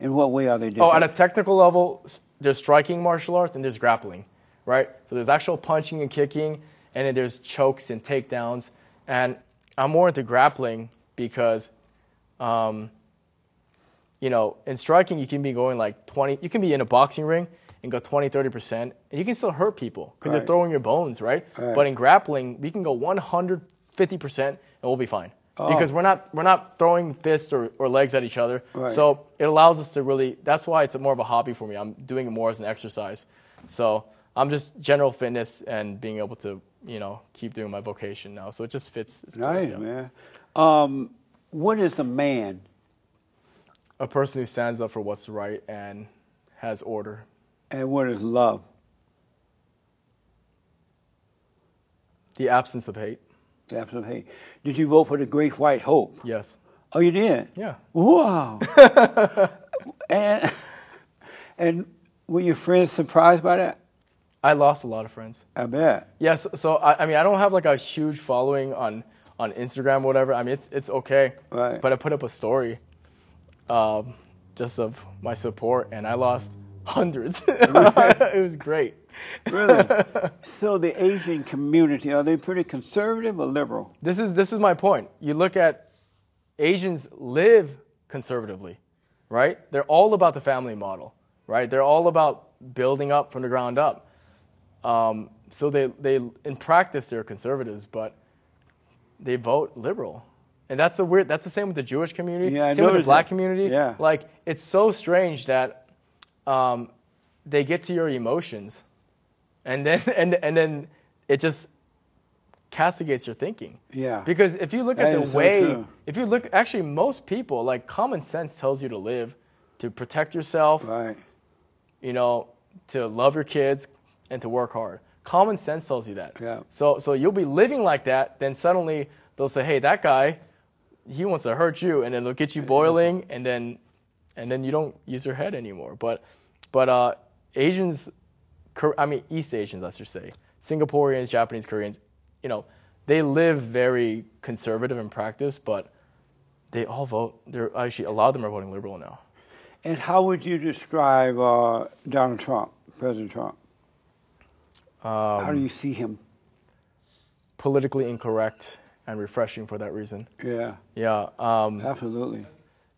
in what way are they different? Oh, at a technical level, there's striking martial arts and there's grappling, right? So there's actual punching and kicking, and then there's chokes and takedowns. And I'm more into grappling because, um, you know, in striking, you can be going like 20, you can be in a boxing ring and go 20, 30%, and you can still hurt people because Right. they're throwing your bones, right? Right. But in grappling, we can go 150% and we'll be fine. because we're not we're not throwing fists or, or legs at each other. Right. So it allows us to really. That's why it's more of a hobby for me. I'm doing it more as an exercise. So I'm just general fitness and being able to you know keep doing my vocation now. So it just fits. Nice, yeah. man. Um, what is a man? A person who stands up for what's right and has order. And what is love? The absence of hate. The absence of hate. Did you vote for the Great White Hope? Yes. Oh, you did? Yeah. Wow. and and were your friends surprised by that? I lost a lot of friends. I bet. Yes. So I, I mean, I don't have like a huge following on on Instagram or whatever. I mean, it's it's okay. Right. But I put up a story, um, just of my support, and I lost hundreds. it was great. Really? so the Asian community are they pretty conservative or liberal? This is this is my point. You look at Asians live conservatively, right? They're all about the family model, right? They're all about building up from the ground up. Um, so they they in practice they're conservatives, but they vote liberal, and that's a weird. That's the same with the Jewish community. Yeah, I same with the black community. Yeah. like it's so strange that um, they get to your emotions, and then and and then it just castigates your thinking. Yeah. Because if you look That at the way, true. if you look, actually, most people like common sense tells you to live, to protect yourself, Right. you know, to love your kids, and to work hard. Common sense tells you that. Yeah. So so you'll be living like that. Then suddenly they'll say, "Hey, that guy, he wants to hurt you," and then they'll get you boiling, and then and then you don't use your head anymore. But but uh, Asians, I mean East Asians, I should say, Singaporeans, Japanese, Koreans, you know, they live very conservative in practice, but they all vote. They're actually a lot of them are voting liberal now. And how would you describe uh, Donald Trump, President Trump? Um, how do you see him? Politically incorrect and refreshing for that reason. Yeah, Yeah. Um, absolutely.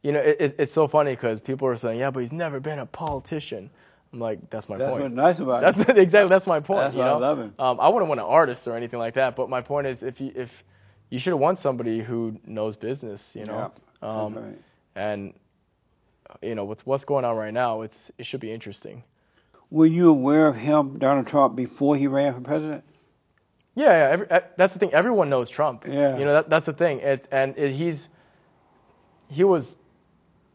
you know, it, it, it's so funny because people are saying, "Yeah, but he's never been a politician." I'm like, "That's my That's point." what's nice about That's it. exactly that's my point. That's you why I love him. Um, I wouldn't want an artist or anything like that, but my point is, if you if you should have won somebody who knows business, you know, Yeah, um, right. and you know what's what's going on right now. It's it should be interesting. Were you aware of him, Donald Trump, before he ran for president? Yeah, yeah every, that's the thing. Everyone knows Trump. Yeah. you know that, that's the thing. It, and it, he's he was.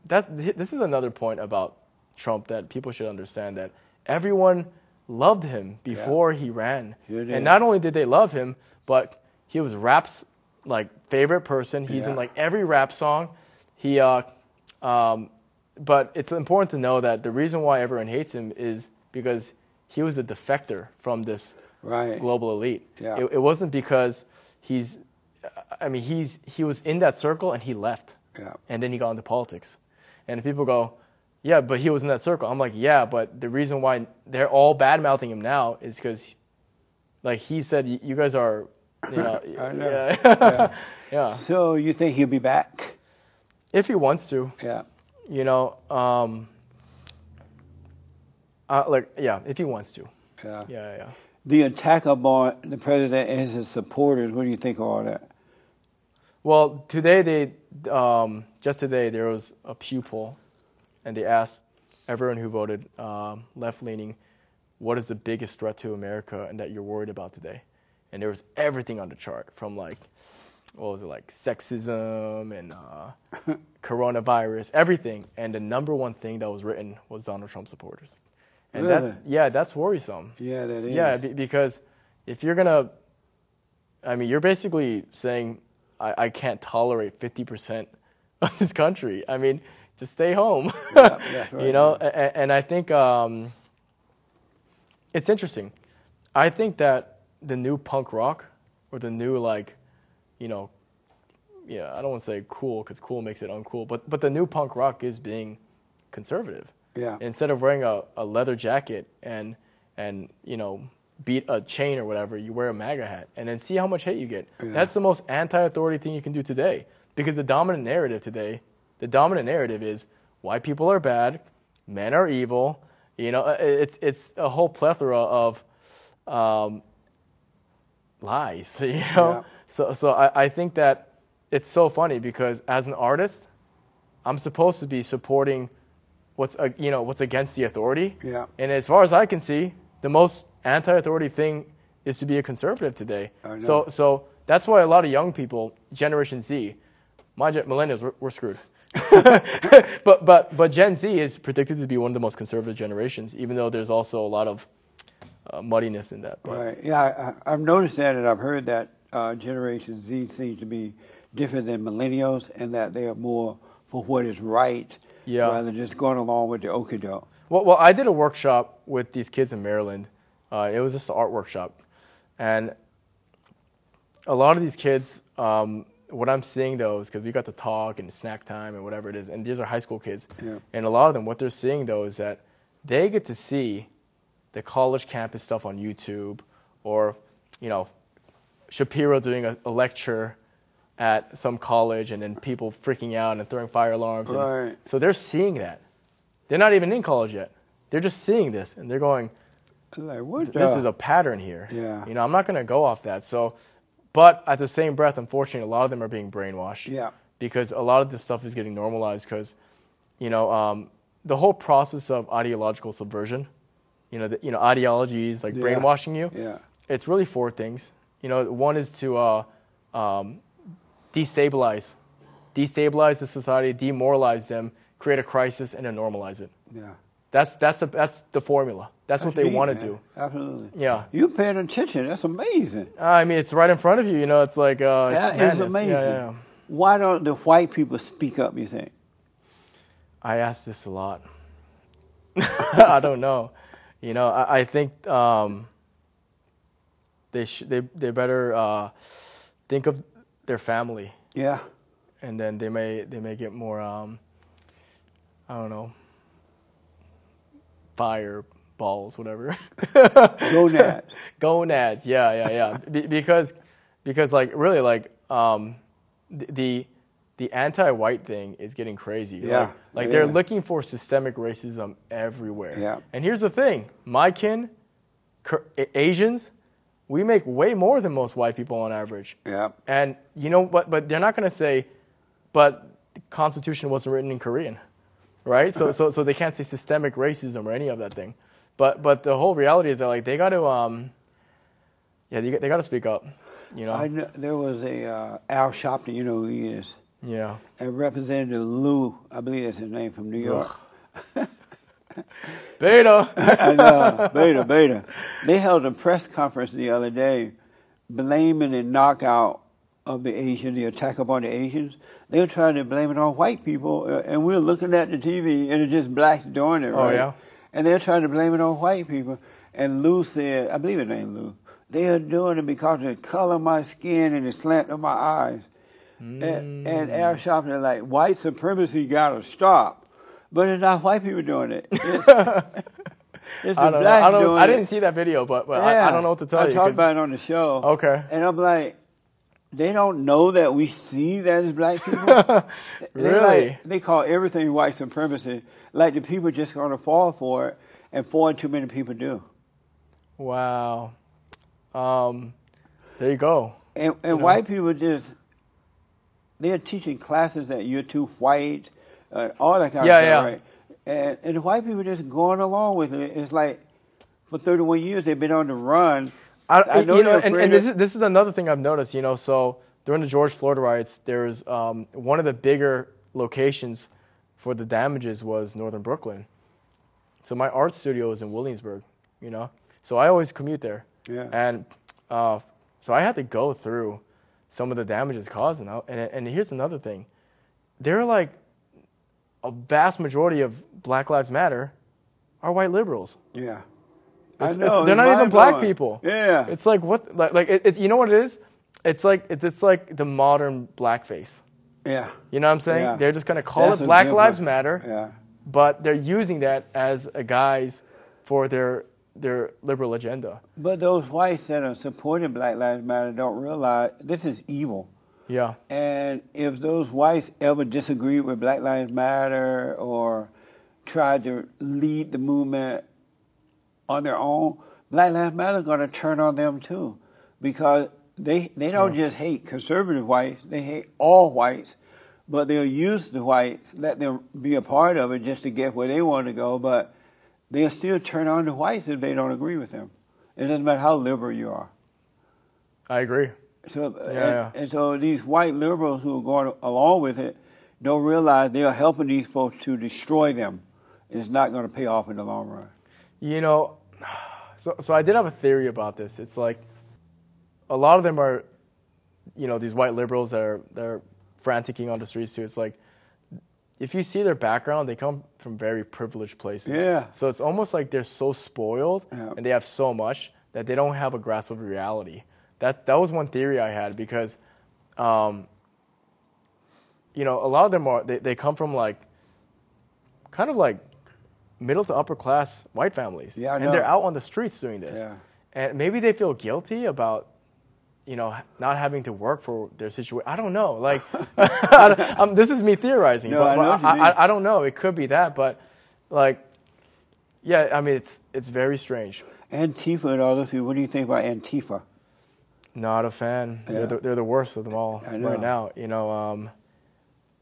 That's this is another point about Trump that people should understand that everyone loved him before he ran, Sure and not only did they love him, but he was rap's like favorite person. He's in like every rap song. He, uh, um, but it's important to know that the reason why everyone hates him is because he was a defector from this Right. global elite. Yeah. It, it wasn't because he's, I mean, he's he was in that circle and he left, Yeah. and then he got into politics, and people go, yeah, but he was in that circle. I'm like, yeah, but the reason why they're all bad mouthing him now is because, like he said, you guys are, you know, I know. yeah, yeah. So you think he'll be back? If he wants to, Yeah. you know, um, uh, like yeah, if he wants to, Yeah. yeah, yeah. The attack upon the president and his supporters. What do you think of all that? Well, today they um, just today there was a Pew poll, and they asked everyone who voted um, left leaning, what is the biggest threat to America and that you're worried about today? And there was everything on the chart from like, what was it like sexism and uh, coronavirus, everything. And the number one thing that was written was Donald Trump supporters. And Really? that yeah, that's worrisome. Yeah, that is. Yeah, be, because if you're gonna, I mean, you're basically saying I, I can't tolerate fifty percent of this country. I mean, just stay home. Yeah, that's right, you know, and, and I think um, it's interesting. I think that the new punk rock or the new like, you know, yeah, I don't want to say cool because cool makes it uncool, but but the new punk rock is being conservative Yeah. instead of wearing a, a leather jacket and and you know beat a chain or whatever, you wear a MAGA hat and then see how much hate you get. That's the most anti-authority thing you can do today because the dominant narrative today, the dominant narrative is white people are bad, men are evil. You know, uh, it's it's a whole plethora of um, lies. You know, Yeah. so so I, I think that it's so funny because as an artist, I'm supposed to be supporting what's uh, you know what's against the authority. Yeah. And as far as I can see, the most anti-authority thing is to be a conservative today. So so that's why a lot of young people, Generation Z, my gen- millennials, we're, we're screwed. but but but Gen Z is predicted to be one of the most conservative generations, even though there's also a lot of uh, muddiness in that. But Right. Yeah, I, I've noticed that, and I've heard that uh, Generation Z seems to be different than millennials, and that they are more for what is right, Yeah. rather than just going along with the okie doke. Well, well, I did a workshop with these kids in Maryland. Uh, it was just an art workshop, and a lot of these kids, um, what I'm seeing though is because we got to talk and snack time and whatever it is, and these are high school kids, Yeah. and a lot of them, what they're seeing though is that they get to see the college campus stuff on YouTube, or you know, Shapiro doing a, a lecture at some college, and then people freaking out and throwing fire alarms. and- Right. so they're seeing that. They're not even in college yet. They're just seeing this and they're going, like, what this the? is a pattern here. Yeah. You know, I'm not going to go off that. So, but at the same breath, unfortunately, a lot of them are being brainwashed. Yeah. Because a lot of this stuff is getting normalized because, you know, um, the whole process of ideological subversion, you know, the, you know, ideologies like Yeah. brainwashing you. Yeah. It's really four things. You know, one is to uh, um, destabilize, destabilize the society, demoralize them, create a crisis, and then normalize it. Yeah. That's that's a, that's the formula. That's, what they want to do. Absolutely. Yeah. You paying attention? That's amazing. I mean, it's right in front of you. You know, it's like uh, it's That is amazing. Yeah, yeah, yeah. Why don't the white people speak up? You think? I ask this a lot. I don't know. You know, I, I think um, they sh- they they better uh, think of their family, Yeah. and then they may they may get more. Um, I don't know. Fire balls, whatever. Gonads. gonads yeah yeah yeah Be- because because like really like um the the anti-white thing is getting crazy Yeah, like, like they're looking for systemic racism everywhere Yeah. and here's the thing my kin asians we make way more than most white people on average yeah. and you know but but they're not going to say but the constitution wasn't written in korean right so so so they can't say systemic racism or any of that thing but but the whole reality is that like they got to um yeah they, they got to speak up you know I know, there was a uh, Al Sharpton. You know who he is. yeah And Representative Lou, I believe that's his name from New York. beta and uh, Beta, Beta. They held a press conference the other day blaming the knockout of the Asians, the attack upon the Asians. They were trying to blame it on white people, uh, and we were looking at the TV, and it's just blacks doing it, Oh, right? yeah? And they're trying to blame it on white people. And Lou said, I believe his name Lou, they are doing it because of the color of my skin and the slant of my eyes. And, and Al Sharpton like, white supremacy got to stop. But it's not white people doing it. It's, it's the I don't know. I, don't, doing I didn't see that video, but, but I, I don't know what to tell you. I talked 'cause- about it on the show. Okay. And I'm like, they don't know that we see that as black people. They Really? like- they call everything white supremacy. Like the people just going to fall for it, and far too many people do. wow. Um, there you go. And, and know? white people just, they're teaching classes that you're too white, uh, all that kind Yeah, of stuff, yeah. right? And, and the white people just going along with it. It's like, for 31 years, they've been on the run. I, I know you know, and, and this is this is another thing I've noticed. You know, so during the George Floyd riots, there's um, one of the bigger locations for the damages was Northern Brooklyn. So my art studio is in Williamsburg. You know, so I always commute there. Yeah. And uh, so I had to go through some of the damages caused, and I- and and here's another thing, there are like a vast majority of Black Lives Matter are white liberals. Yeah. It's- I know. they're not even black mind-blowing. people. Yeah. It's like what like, like it, it, you know what it is? It's like it's, it's like the modern blackface. yeah. You know what I'm saying? Yeah. They're just gonna call That's it Black Lives. Matter, Yeah. but they're using that as a guise for their their liberal agenda. But those whites that are supporting Black Lives Matter don't realize this is evil. Yeah. And if those whites ever disagreed with Black Lives Matter or tried to lead the movement on their own, Black Lives Matter is going to turn on them too. Because they they don't just hate conservative whites; they hate all whites. But they'll use the whites, let them be a part of it, just to get where they want to go. But they'll still turn on the whites if they don't agree with them. It doesn't matter how liberal you are. I agree. So, uh, and, yeah. and so these white liberals who are going along with it don't realize they are helping these folks to destroy them. It's not going to pay off in the long run. You know, so so I did have a theory about this. It's like a lot of them are, you know, these white liberals that are they're franticking on the streets too. It's like if you see their background, they come from very privileged places. Yeah. So it's almost like they're so spoiled Yeah. and they have so much that they don't have a grasp of reality. That that was one theory I had because, um, you know, a lot of them are they, they come from like kind of like middle to upper class white families. Yeah, and they're out on the streets doing this. Yeah. And maybe they feel guilty about, you know, not having to work for their situation. I don't know. Like, I don't- this is me theorizing. No, but, I know but I. I, I don't know. It could be that, but like, yeah. I mean, it's it's very strange. Antifa and all those people. What do you think about Antifa? Not a fan. Yeah. They're, the, they're the worst of them all I know. right now. You know, um,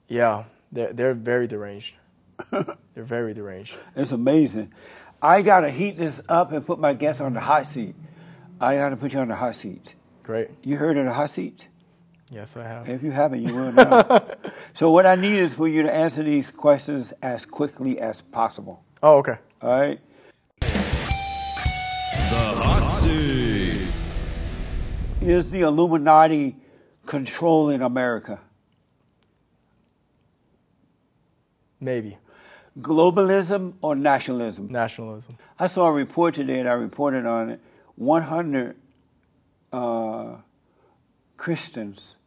yeah, they're they're very deranged. they're very deranged. It's amazing. I got to heat this up and put my guests on the hot seat. I got to put you on the hot seat. Great. You heard of the hot seat? Yes, I have. If you haven't, you will now. so what I need is for you to answer these questions as quickly as possible. Oh, okay. All right? The hot seat. Is the Illuminati controlling America? Maybe Globalism or nationalism? nationalism. I saw a report today, and I reported on it. 100 uh, Christians,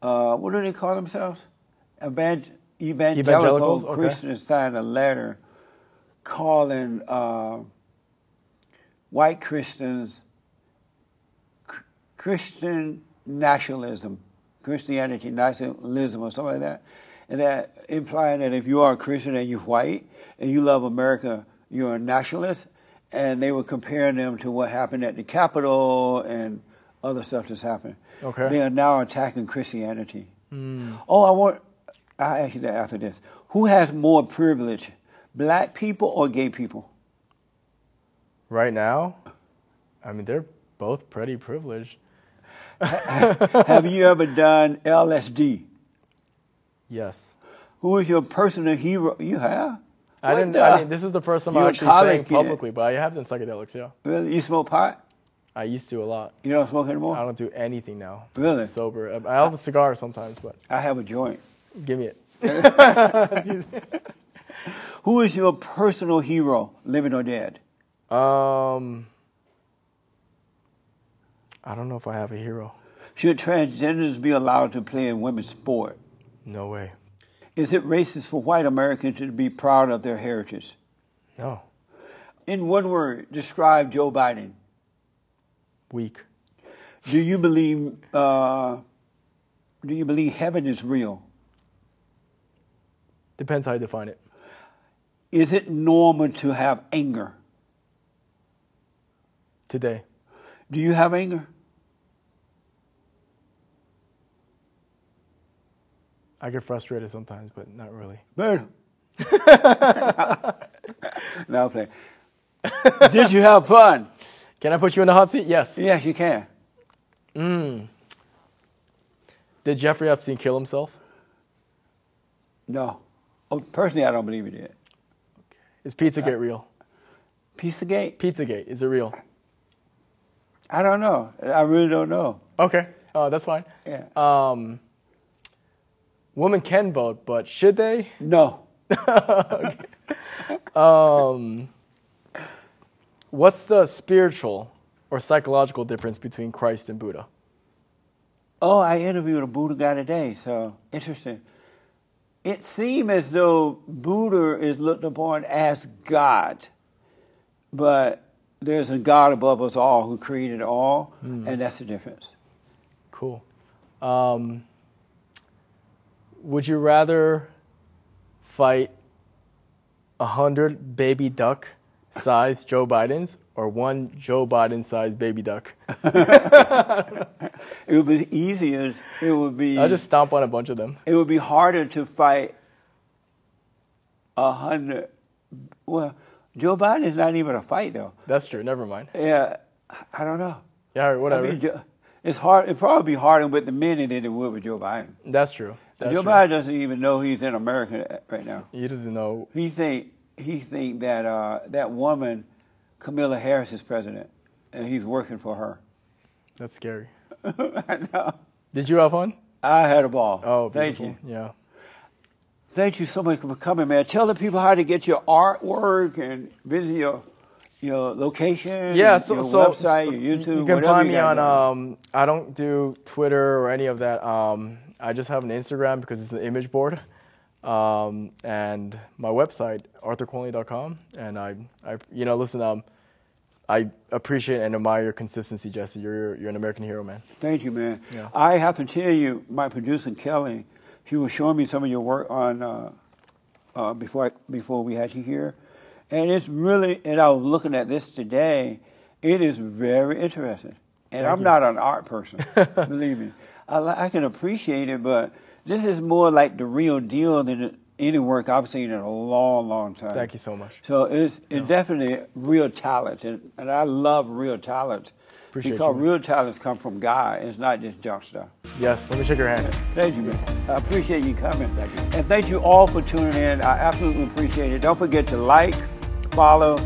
uh, what do they call themselves? Evan- evangelical Evangelicals, okay. Christians signed a letter calling uh, white Christians Ch- Christian nationalism, Christianity nationalism, or something like that. And that implying that if you are a Christian and you're white and you love America, you're a nationalist. And they were comparing them to what happened at the Capitol and other stuff that's happened. Okay. They are now attacking Christianity. Hmm. Oh, I want, I ask you that after this. Who has more privilege, black people or gay people? Right now, I mean, they're both pretty privileged. Have you ever done LSD? Yes. Who is your personal hero? You have? I What didn't. the- I mean, this is the first time I'm actually saying publicly, but I have done psychedelics. Yeah, Really? You smoke pot? I used to a lot. You don't smoke anymore? I don't do anything now. Really? Sober. I have a cigar sometimes, but I have a joint. give me it. Who is your personal hero, living or dead? Um, I don't know if I have a hero. Should transgenders be allowed to play in women's sport? No way. Is it racist for white Americans to be proud of their heritage? No. In one word, describe Joe Biden. Weak. Do you believe? Uh, do you believe heaven is real? Depends how you define it. Is it normal to have anger? Today, Do you have anger? I get frustrated sometimes, but not really. Bird. now play. Did you have fun? Can I put you in the hot seat? Yes. Yes, you can. Did Jeffrey Epstein kill himself? No. Oh, personally, I don't believe he did. Is Pizzagate real? Pizzagate? Pizzagate, is it real? I don't know. I really don't know. Okay, uh, that's fine. Yeah. Um, women can vote, but should they? no. What's the spiritual or psychological difference between Christ and Buddha? Oh, I interviewed a Buddha guy today, so interesting. It seems as though Buddha is looked upon as God, but there's a God above us all who created all, and that's the difference. Cool. Um, would you rather fight a hundred baby duck size Joe Bidens or one Joe Biden sized baby duck. It would be easier. It would be. I'll just stomp on a bunch of them. it would be harder to fight a hundred. Well, Joe Biden is not even a fight though. That's true. Never mind. Yeah, I don't know. Yeah, whatever. I mean, it's hard. It'd probably be harder with the men than it would with Joe Biden. That's true. That's Joe true. Biden doesn't even know he's in America right now. He doesn't know. He think he think that uh, that woman, Camilla Harris, is president, and he's working for her. That's scary. I know. Did you have fun? I had a ball. Oh, thank you. Yeah. Thank you so much for coming, man. Tell the people how to get your artwork and visit your your location. Yeah, so, your so website, your YouTube. You can find you me on. Um, I don't do Twitter or any of that. Um, I just have an Instagram because it's an image board, um, and my website arthurkwonlee.com. And I, I, you know, listen. Um, I appreciate and admire your consistency, Jesse. You're you're an American hero, man. Thank you, man. Yeah. I have to tell you, my producer Kelly, she was showing me some of your work on uh, uh, before I, before we had you here, and it's really. And I was looking at this today. It is very interesting, and I'm not an art person. believe me, I, I can appreciate it, but this is more like the real deal than any work I've seen in a long, long time. Thank you so much. So it's, it's definitely real talent, and, and I love real talent Appreciate because you. real talents come from God. It's not just junk stuff. Yes. Let me shake your hand. Thank you, man. I appreciate you coming. Thank you. And thank you all for tuning in. I absolutely appreciate it. Don't forget to like, follow,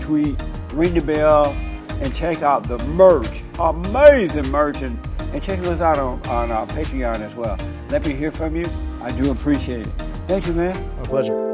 tweet, ring the bell, and check out the merch. Amazing merch. And, and check us out on, on our Patreon as well. Let me hear from you. I do appreciate it. Thank you, man. My pleasure.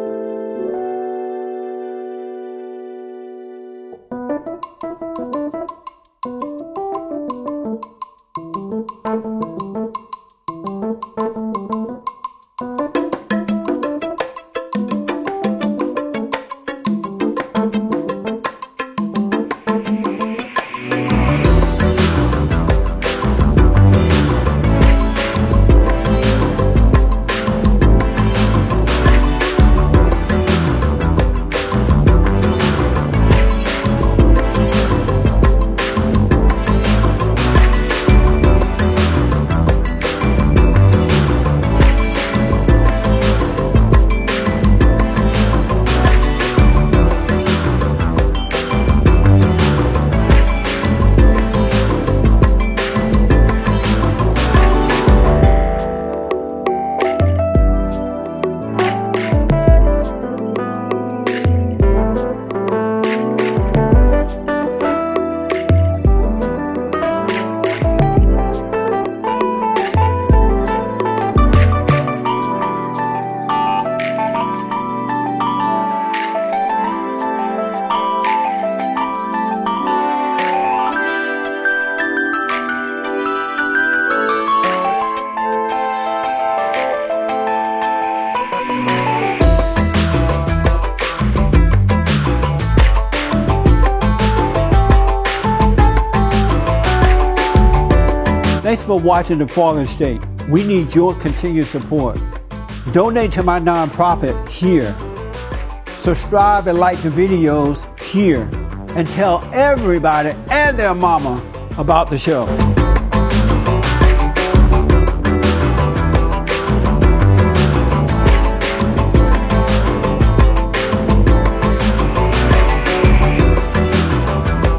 Watching The Fallen State. We need your continued support. Donate to my nonprofit here. Subscribe and like the videos here. And tell everybody and their mama about the show.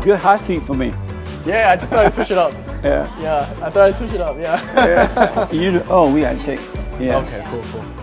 Good hot seat for me. Yeah, I just thought I'd switch it up. Yeah. Yeah, I thought I'd switch it up. Yeah. You oh, we had to take. Yeah. Okay. Cool. Cool.